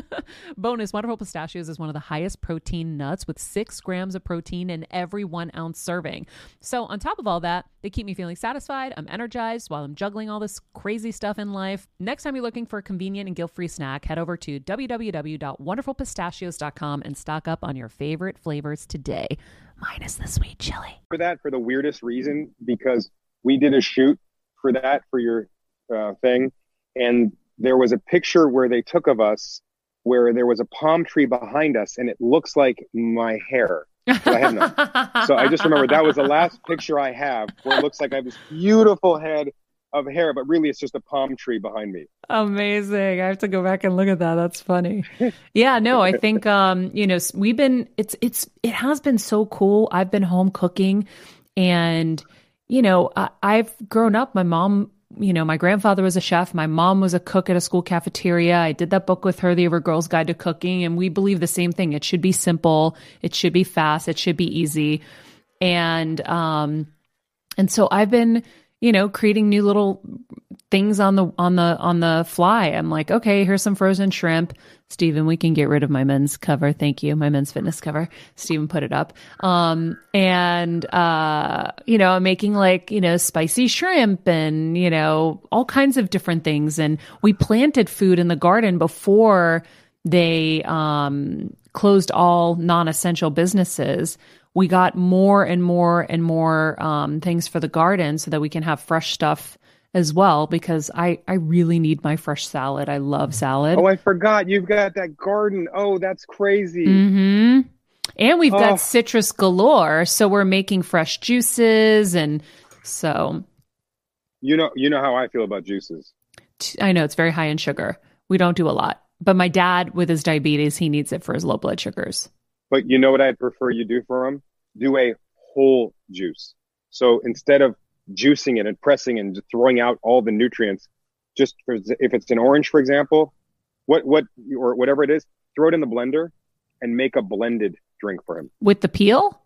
Bonus Wonderful Pistachios is one of the highest protein nuts with six grams of protein in every one ounce serving. So, on top of all that, they keep me feeling satisfied. I'm energized while I'm juggling all this crazy stuff in life. Next time you're looking for a convenient and guilt free snack, head over to www.wonderfulpistachios.com and stock up on your favorite flavors today, minus the sweet chili. For that, for the weirdest reason, because we did a shoot for that for your uh, thing, and there was a picture where they took of us where there was a palm tree behind us and it looks like my hair. I have none. so I just remember that was the last picture I have where it looks like I have this beautiful head of hair, but really it's just a palm tree behind me. Amazing. I have to go back and look at that. That's funny. yeah, no, I think um, you know, we've been it's it's it has been so cool. I've been home cooking and you know, I, I've grown up my mom you know, my grandfather was a chef. My mom was a cook at a school cafeteria. I did that book with her, The Every Girl's Guide to Cooking, and we believe the same thing. It should be simple. It should be fast. It should be easy. And, um, and so I've been, you know, creating new little things on the on the on the fly. I'm like, okay, here's some frozen shrimp. Stephen, we can get rid of my men's cover. Thank you. My men's fitness cover. Stephen put it up. Um, and uh, you know, I'm making like, you know, spicy shrimp and, you know, all kinds of different things. And we planted food in the garden before they um closed all non-essential businesses we got more and more and more um, things for the garden so that we can have fresh stuff as well because I I really need my fresh salad. I love salad. Oh, I forgot you've got that garden. Oh, that's crazy. hmm And we've oh. got citrus galore, so we're making fresh juices and so you know you know how I feel about juices. I know it's very high in sugar. We don't do a lot. But my dad with his diabetes, he needs it for his low blood sugars. But you know what I'd prefer you do for him? Do a whole juice. So instead of juicing it and pressing and throwing out all the nutrients, just for, if it's an orange, for example, what what or whatever it is, throw it in the blender and make a blended drink for him with the peel.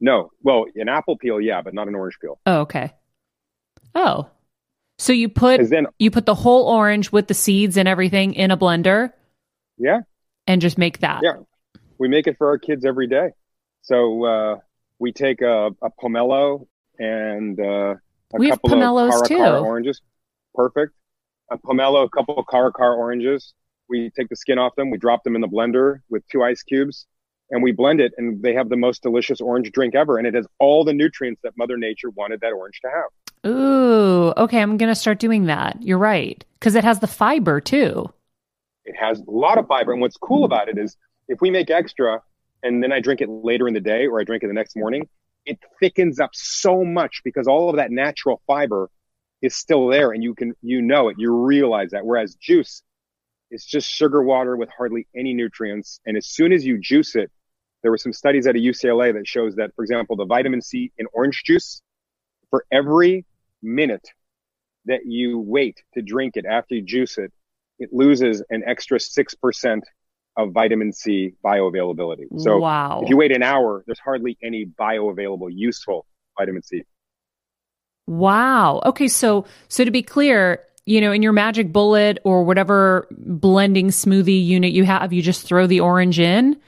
No, well, an apple peel, yeah, but not an orange peel. Oh, okay. Oh, so you put then, you put the whole orange with the seeds and everything in a blender. Yeah. And just make that. Yeah we make it for our kids every day. So uh, we take a, a pomelo and uh, a we couple have pomelos of too. oranges. Perfect. A pomelo, a couple of cara cara oranges. We take the skin off them. We drop them in the blender with two ice cubes, and we blend it. And they have the most delicious orange drink ever. And it has all the nutrients that Mother Nature wanted that orange to have. Ooh, okay. I'm gonna start doing that. You're right, because it has the fiber too. It has a lot of fiber, and what's cool about it is if we make extra and then I drink it later in the day or I drink it the next morning, it thickens up so much because all of that natural fiber is still there and you can you know it you realize that. Whereas juice is just sugar water with hardly any nutrients. And as soon as you juice it there were some studies at a UCLA that shows that for example the vitamin C in orange juice for every minute that you wait to drink it after you juice it it loses an extra 6% of vitamin C bioavailability. So wow. if you wait an hour, there's hardly any bioavailable useful vitamin C. Wow. Okay, so so to be clear, you know, in your magic bullet or whatever blending smoothie unit you have, you just throw the orange in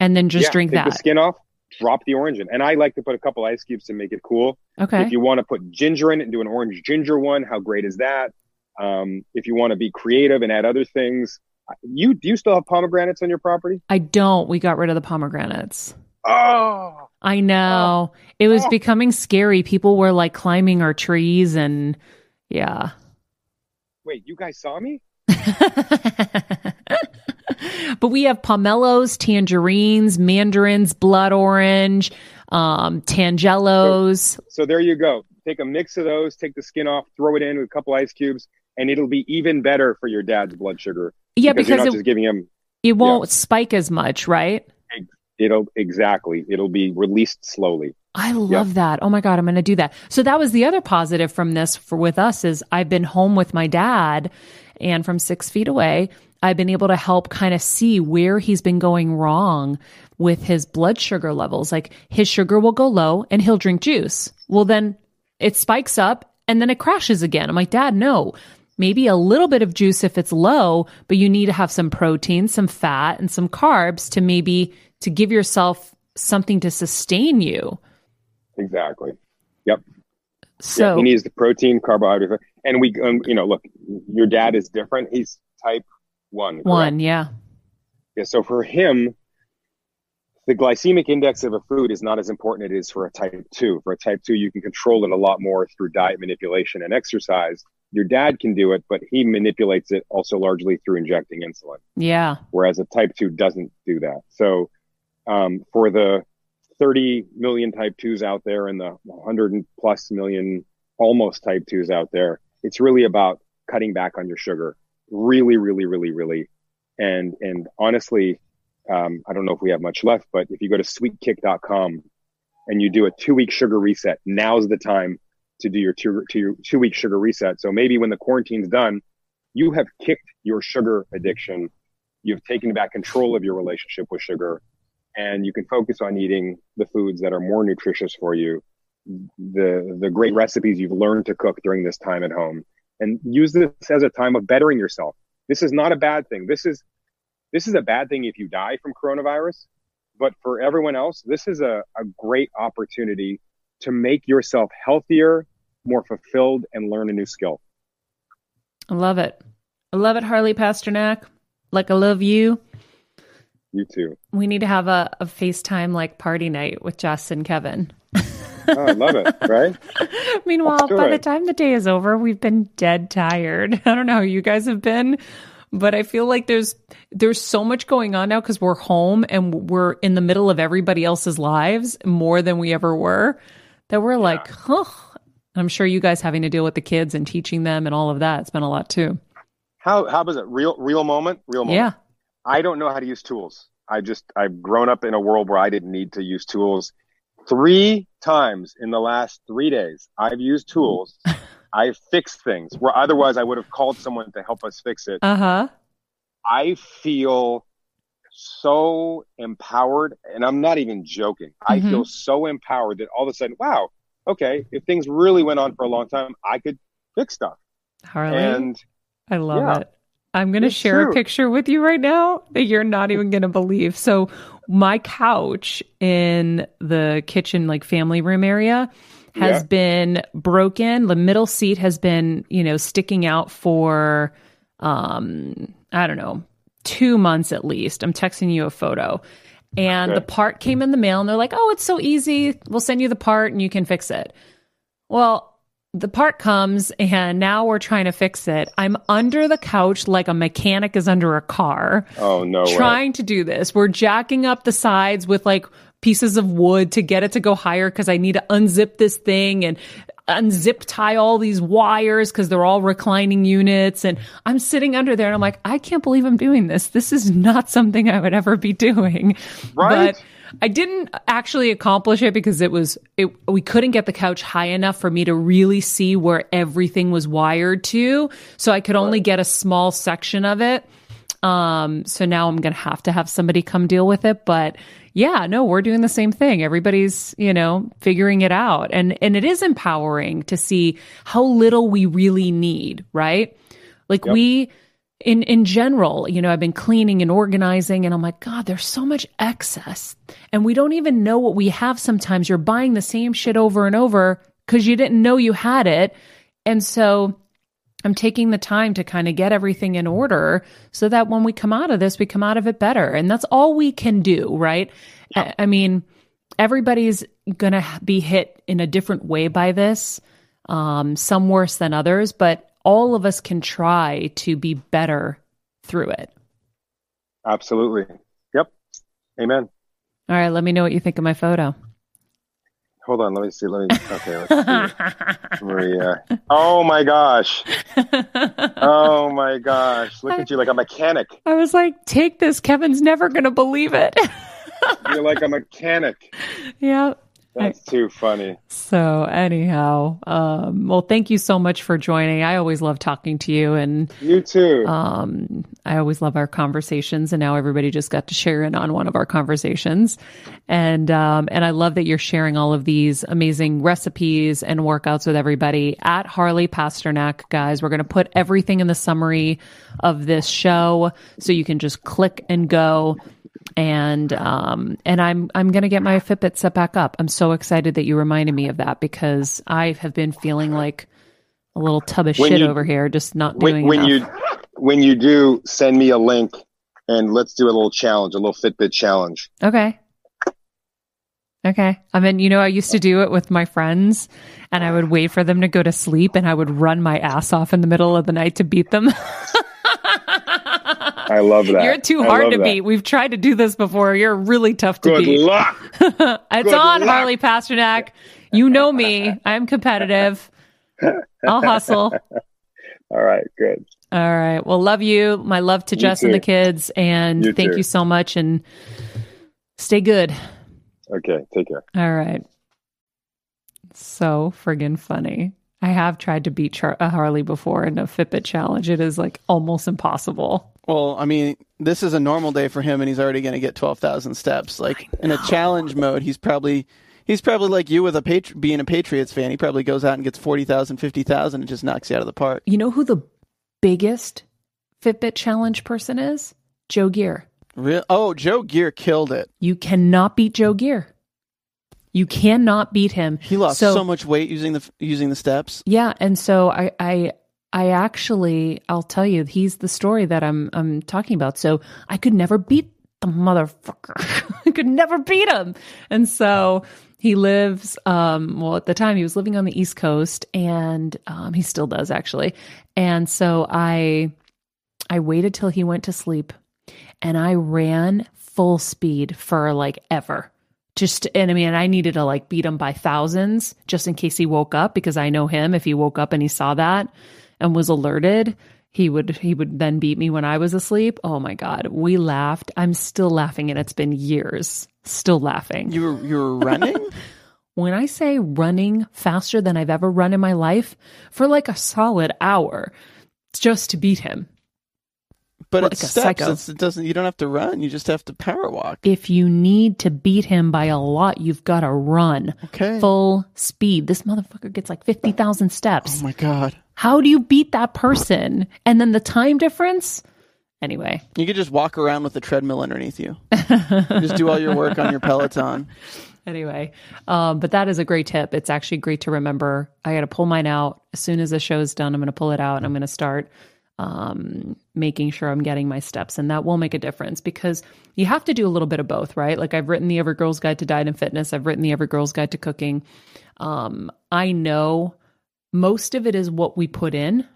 and then just yeah, drink take that. The skin off, drop the orange in. And I like to put a couple ice cubes to make it cool. Okay. If you want to put ginger in it and do an orange ginger one, how great is that? Um, if you want to be creative and add other things, you do you still have pomegranates on your property? I don't. We got rid of the pomegranates. Oh, I know. Oh. It was oh. becoming scary. People were like climbing our trees and yeah. Wait, you guys saw me? but we have pomelos, tangerines, mandarins, blood orange, um, tangelos. So, so there you go. Take a mix of those, take the skin off, throw it in with a couple ice cubes, and it'll be even better for your dad's blood sugar. Yeah, because, because you're not it- just giving him. It won't spike as much, right? It'll exactly. It'll be released slowly. I love that. Oh my god, I'm going to do that. So that was the other positive from this for with us is I've been home with my dad, and from six feet away, I've been able to help kind of see where he's been going wrong with his blood sugar levels. Like his sugar will go low, and he'll drink juice. Well, then it spikes up, and then it crashes again. I'm like, Dad, no. Maybe a little bit of juice if it's low, but you need to have some protein, some fat, and some carbs to maybe to give yourself something to sustain you. Exactly. Yep. So yeah, he needs the protein, carbohydrate, and we, um, you know, look, your dad is different. He's type one. correct? one, yeah. Yeah. So for him, the glycemic index of a food is not as important as it is for a type two. For a type two, you can control it a lot more through diet manipulation and exercise. Your dad can do it, but he manipulates it also largely through injecting insulin. Yeah. whereas a type 2 doesn't do that. So um, for the 30 million type 2s out there and the 100 plus million almost type 2s out there, it's really about cutting back on your sugar. Really, really, really, really. And and honestly, um, I don't know if we have much left, but if you go to sweetkick.com and you do a two week sugar reset, now's the time to do your two, two, two week sugar reset. So maybe when the quarantine's done, you have kicked your sugar addiction. You've taken back control of your relationship with sugar and you can focus on eating the foods that are more nutritious for you the the great recipes you've learned to cook during this time at home and use this as a time of bettering yourself. This is not a bad thing. This is this is a bad thing if you die from coronavirus but for everyone else this is a, a great opportunity to make yourself healthier more fulfilled and learn a new skill I love it. I love it, Harley Pasternak. Like I love you. you too We need to have a, a FaceTime like party night with Jess and Kevin. oh, i love it right Meanwhile, by the time the day is over, we've been dead tired. I don't know how you guys have been, but I feel like there's there's so much going on now because we're home and we're in the middle of everybody else's lives more than we ever were. That we're like, huh. I'm sure you guys having to deal with the kids and teaching them and all of that. It's been a lot too. How how was it? Real real moment? Real moment. Yeah. I don't know how to use tools. I just I've grown up in a world where I didn't need to use tools. Three times in the last three days, I've used tools. I've fixed things where otherwise I would have called someone to help us fix it. Uh huh. I feel so empowered, and I'm not even joking. I Mhm. feel so empowered that all of a sudden, wow, okay, if things really went on for a long time, I could fix stuff. Harley. And I love Yeah. it. I'm going to share a picture with you right now that you're not even going to believe. So, my couch in the kitchen, like family room area, has Yeah. been broken. The middle seat has been, you know, sticking out for, um, I don't know, two months at least. I'm texting you a photo. And Okay. the part came in the mail, and they're like, oh, it's so easy. We'll send you the part and you can fix it. Well, the part comes and now we're trying to fix it. I'm under the couch like a mechanic is under a car oh no way. trying to do this. We're jacking up the sides with like pieces of wood to get it to go higher because I need to unzip this thing and unzip tie all these wires because they're all reclining units. And I'm sitting under there and I'm like, I can't believe I'm doing this. This is not something I would ever be doing. Right? But I didn't actually accomplish it because it was it we couldn't get the couch high enough for me to really see where everything was wired to. So I could only get a small section of it. Um so now I'm going to have to have somebody come deal with it, but yeah, no, we're doing the same thing. Everybody's, you know, figuring it out. And and it is empowering to see how little we really need, right? Like we in in general, you know, I've been cleaning and organizing and I'm like, god, there's so much excess. And we don't even know what we have sometimes. You're buying the same shit over and over cuz you didn't know you had it. And so I'm taking the time to kind of get everything in order so that when we come out of this, we come out of it better. And that's all we can do, right? I, I mean, everybody's going to be hit in a different way by this, um, some worse than others, but all of us can try to be better through it. Absolutely. Yep. Amen. All right, let me know what you think of my photo. Hold on. Let me see. Let me. Okay. Let's see. Maria. Oh my gosh. Oh my gosh. Look at you like a mechanic. I was like, take this. Kevin's never going to believe it. You're like a mechanic. yeah. That's too funny. So, anyhow, um, well, thank you so much for joining. I always love talking to you, and You too. um, I always love our conversations. And now everybody just got to share in on one of our conversations, and um, and I love that you're sharing all of these amazing recipes and workouts with everybody at Harley Pasternak, guys. We're going to put everything in the summary of this show, so you can just click and go and um and I'm I'm gonna get my Fitbit set back up. I'm so excited that you reminded me of that because I have been feeling like a little tub of When shit you- over here, just not when doing when enough. you when you do, send me a link and let's do a little challenge, a little Fitbit challenge. Okay. Okay. I mean, you know, I used to do it with my friends and I would wait for them to go to sleep and I would run my ass off in the middle of the night to beat them. I love that. You're too hard to that. beat. We've tried to do this before. You're really tough to Good beat. luck. It's Good on, luck. Harley Pasternak. You know me. I'm competitive. I'll hustle. All right. Good. All right. Well, love you. My love to You Jess and the kids. And You thank too. you so much. And stay good. Okay. Take care. All right. So friggin' funny. I have tried to beat Char- a Harley before in a Fitbit challenge. It is like almost impossible. Well, I mean, this is a normal day for him, and he's already going to get twelve thousand steps. Like in a challenge mode, he's probably he's probably like you with a patri- being a Patriots fan. He probably goes out and gets 40,000, 50,000 and just knocks you out of the park. You know who the biggest Fitbit challenge person is? Joe Gear. Real? Oh, Joe Gear killed it. You cannot beat Joe Gear. You cannot beat him. He lost so, much weight using the using the steps. Yeah, and so I I I actually I'll tell you he's the story that I'm I'm talking about. So I could never beat the motherfucker. I could never beat him. And so he lives um well at the time he was living on the East Coast and um he still does actually. And so I I waited till he went to sleep and I ran full speed for like ever. Just and I mean I needed to like beat him by thousands just in case he woke up because I know him if he woke up and he saw that and was alerted he would he would then beat me when I was asleep. Oh my god, we laughed. I'm still laughing and it's been years. Still laughing. You were you were running. When I say running faster than I've ever run in my life for like a solid hour just to beat him. But Like it's steps. It's, it doesn't. You don't have to run. You just have to power walk. If you need to beat him by a lot, you've got to run Okay. full speed. This motherfucker gets like 50,000 steps. Oh my god. How do you beat that person? And then the time difference? Anyway, You could just walk around with a treadmill underneath you. just do all your work on your Peloton. anyway, um, but that is a great tip. It's actually great to remember. I got to pull mine out as soon as the show's done. I'm going to pull it out and I'm going to start um, making sure I'm getting my steps, and that will make a difference because you have to do a little bit of both, right? Like I've written the Every Girl's Guide to Diet and Fitness. I've written the Every Girl's Guide to Cooking. Um, I know most of it is what we put in.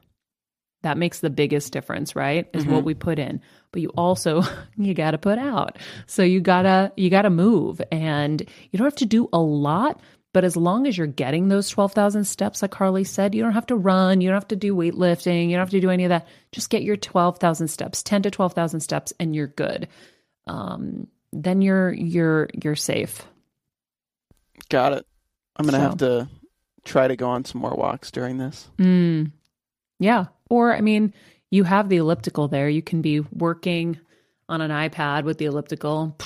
That makes the biggest difference, right? Is what we put in. But you also you got to put out. So you got to you got to move and you don't have to do a lot, but as long as you're getting those 12,000 steps like Harley said, you don't have to run, you don't have to do weightlifting, you don't have to do any of that. Just get your 12,000 steps, 10 to 12,000 steps and you're good. Um then you're you're you're safe. Got it. I'm gonna So. have to try to go on some more walks during this. Mm. Yeah. Or, I mean, you have the elliptical there. You can be working on an iPad with the elliptical.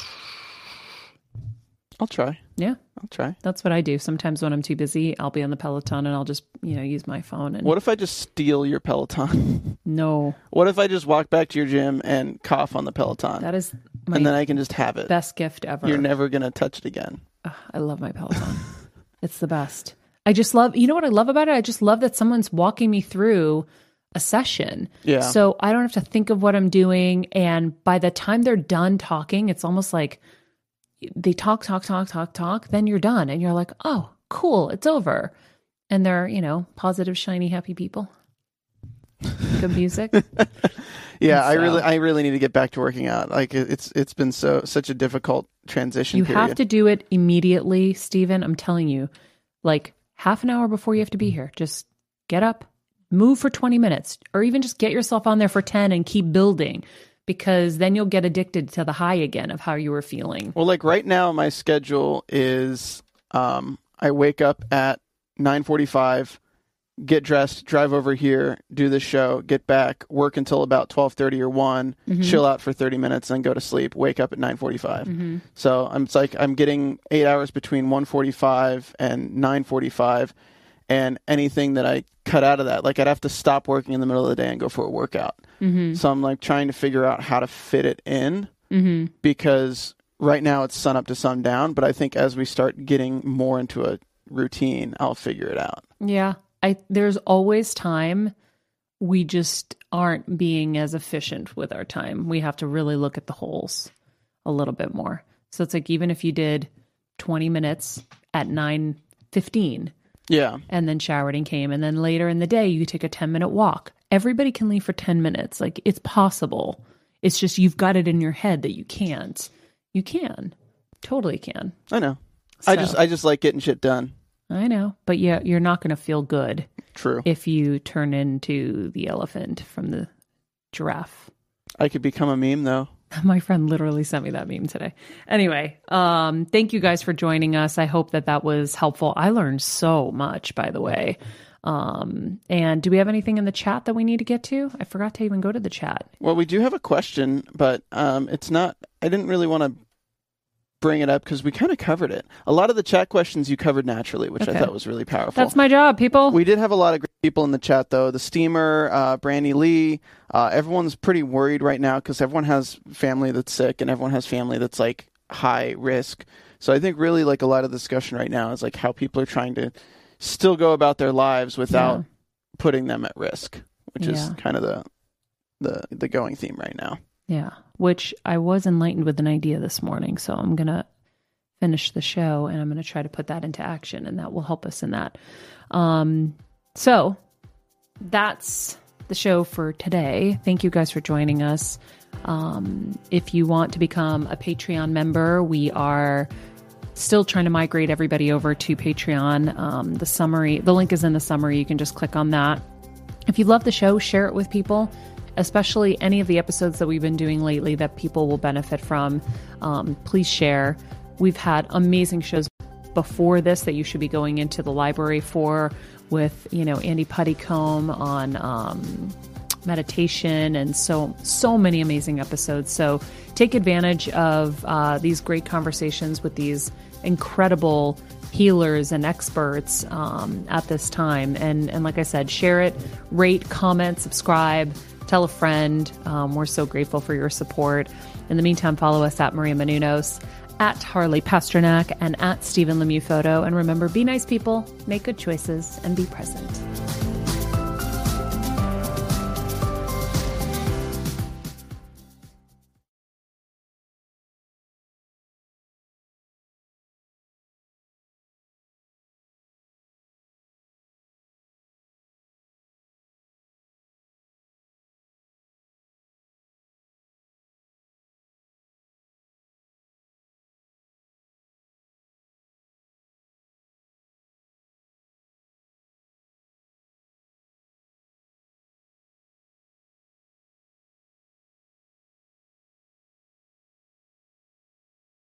I'll try. Yeah, I'll try. that's what I do. Sometimes when I'm too busy, I'll be on the Peloton and I'll just, you know, use my phone and What if I just steal your Peloton? no, what if I just walk back to your gym and cough on the Peloton, that is my and then I can just have it? best gift ever. You're never gonna touch it again. Ugh, I love my Peloton. it's the best. I just love, you know what I love about it? I just love that someone's walking me through a session. Yeah. So I don't have to think of what I'm doing. And by the time they're done talking, it's almost like they talk, talk, talk, talk, talk. Then you're done. And you're like, oh, cool, it's over. And they're, you know, positive, shiny, happy people. Good music. Yeah, I really, I really need to get back to working out. Like it's, it's been so such a difficult transition. You period. have to do it immediately, Stephen. I'm telling you, like half an hour before you have to be here, just get up, move for 20 minutes, or even just get yourself on there for 10 and keep building because then you'll get addicted to the high again of how you were feeling. Well, like right now, my schedule is um, I wake up at nine forty-five, get dressed, drive over here, do the show, get back, work until about twelve thirty or one, chill out for thirty minutes, then go to sleep. Wake up at nine So I'm it's like I'm getting eight hours between one forty-five and nine forty-five, and anything that I cut out of that, like I'd have to stop working in the middle of the day and go for a workout. Mm-hmm. So I'm like trying to figure out how to fit it in mm-hmm. because right now it's sun up to sun down. but I think as we start getting more into a routine, I'll figure it out. Yeah. I there's always time. We just aren't being as efficient with our time. We have to really look at the holes a little bit more. So it's like even if you did 20 minutes at 9:15 Yeah. and then showered and came and then later in the day you take a 10 minute walk. Everybody can leave for 10 minutes. Like it's possible. It's just you've got it in your head that you can't. You can. Totally can. I know. I just I just like getting shit done. I know, but yeah, you're not going to feel good True. if you turn into the elephant from the giraffe. I could become a meme though. My friend literally sent me that meme today. Anyway, um, thank you guys for joining us. I hope that that was helpful. I learned so much, by the way. Um, and do we have anything in the chat that we need to get to? I forgot to even go to the chat. Well, we do have a question, but um, it's not. I didn't really want to bring it up because we kind of covered it. A lot of the chat questions you covered naturally, which I thought was really powerful. That's my job, people. We did have a lot of great people in the chat, though. The steamer, uh, Brandy Lee, uh, everyone's pretty worried right now because everyone has family that's sick and everyone has family that's like high risk. So I think really like a lot of discussion right now is like how people are trying to still go about their lives without Yeah. putting them at risk, which is kind of the the the going theme right now. Yeah, which I was enlightened with an idea this morning. So I'm going to finish the show and I'm going to try to put that into action, and that will help us in that. Um, so that's the show for today. Thank you guys for joining us. Um, if you want to become a Patreon member, we are still trying to migrate everybody over to Patreon. Um, the summary, the link is in the summary. You can just click on that. If you love the show, share it with people, especially any of the episodes that we've been doing lately that people will benefit from. Um, please share. We've had amazing shows before this that you should be going into the library for with, you know, Andy Puddicombe on um, meditation and so so many amazing episodes so take advantage of uh, these great conversations with these incredible healers and experts um, at this time and and like i said share it rate comment subscribe tell a friend. Um, we're so grateful for your support. In the meantime follow us at maria Menounos, at harley pasternak and at stephen lemieux photo. And remember be nice people make good choices and be present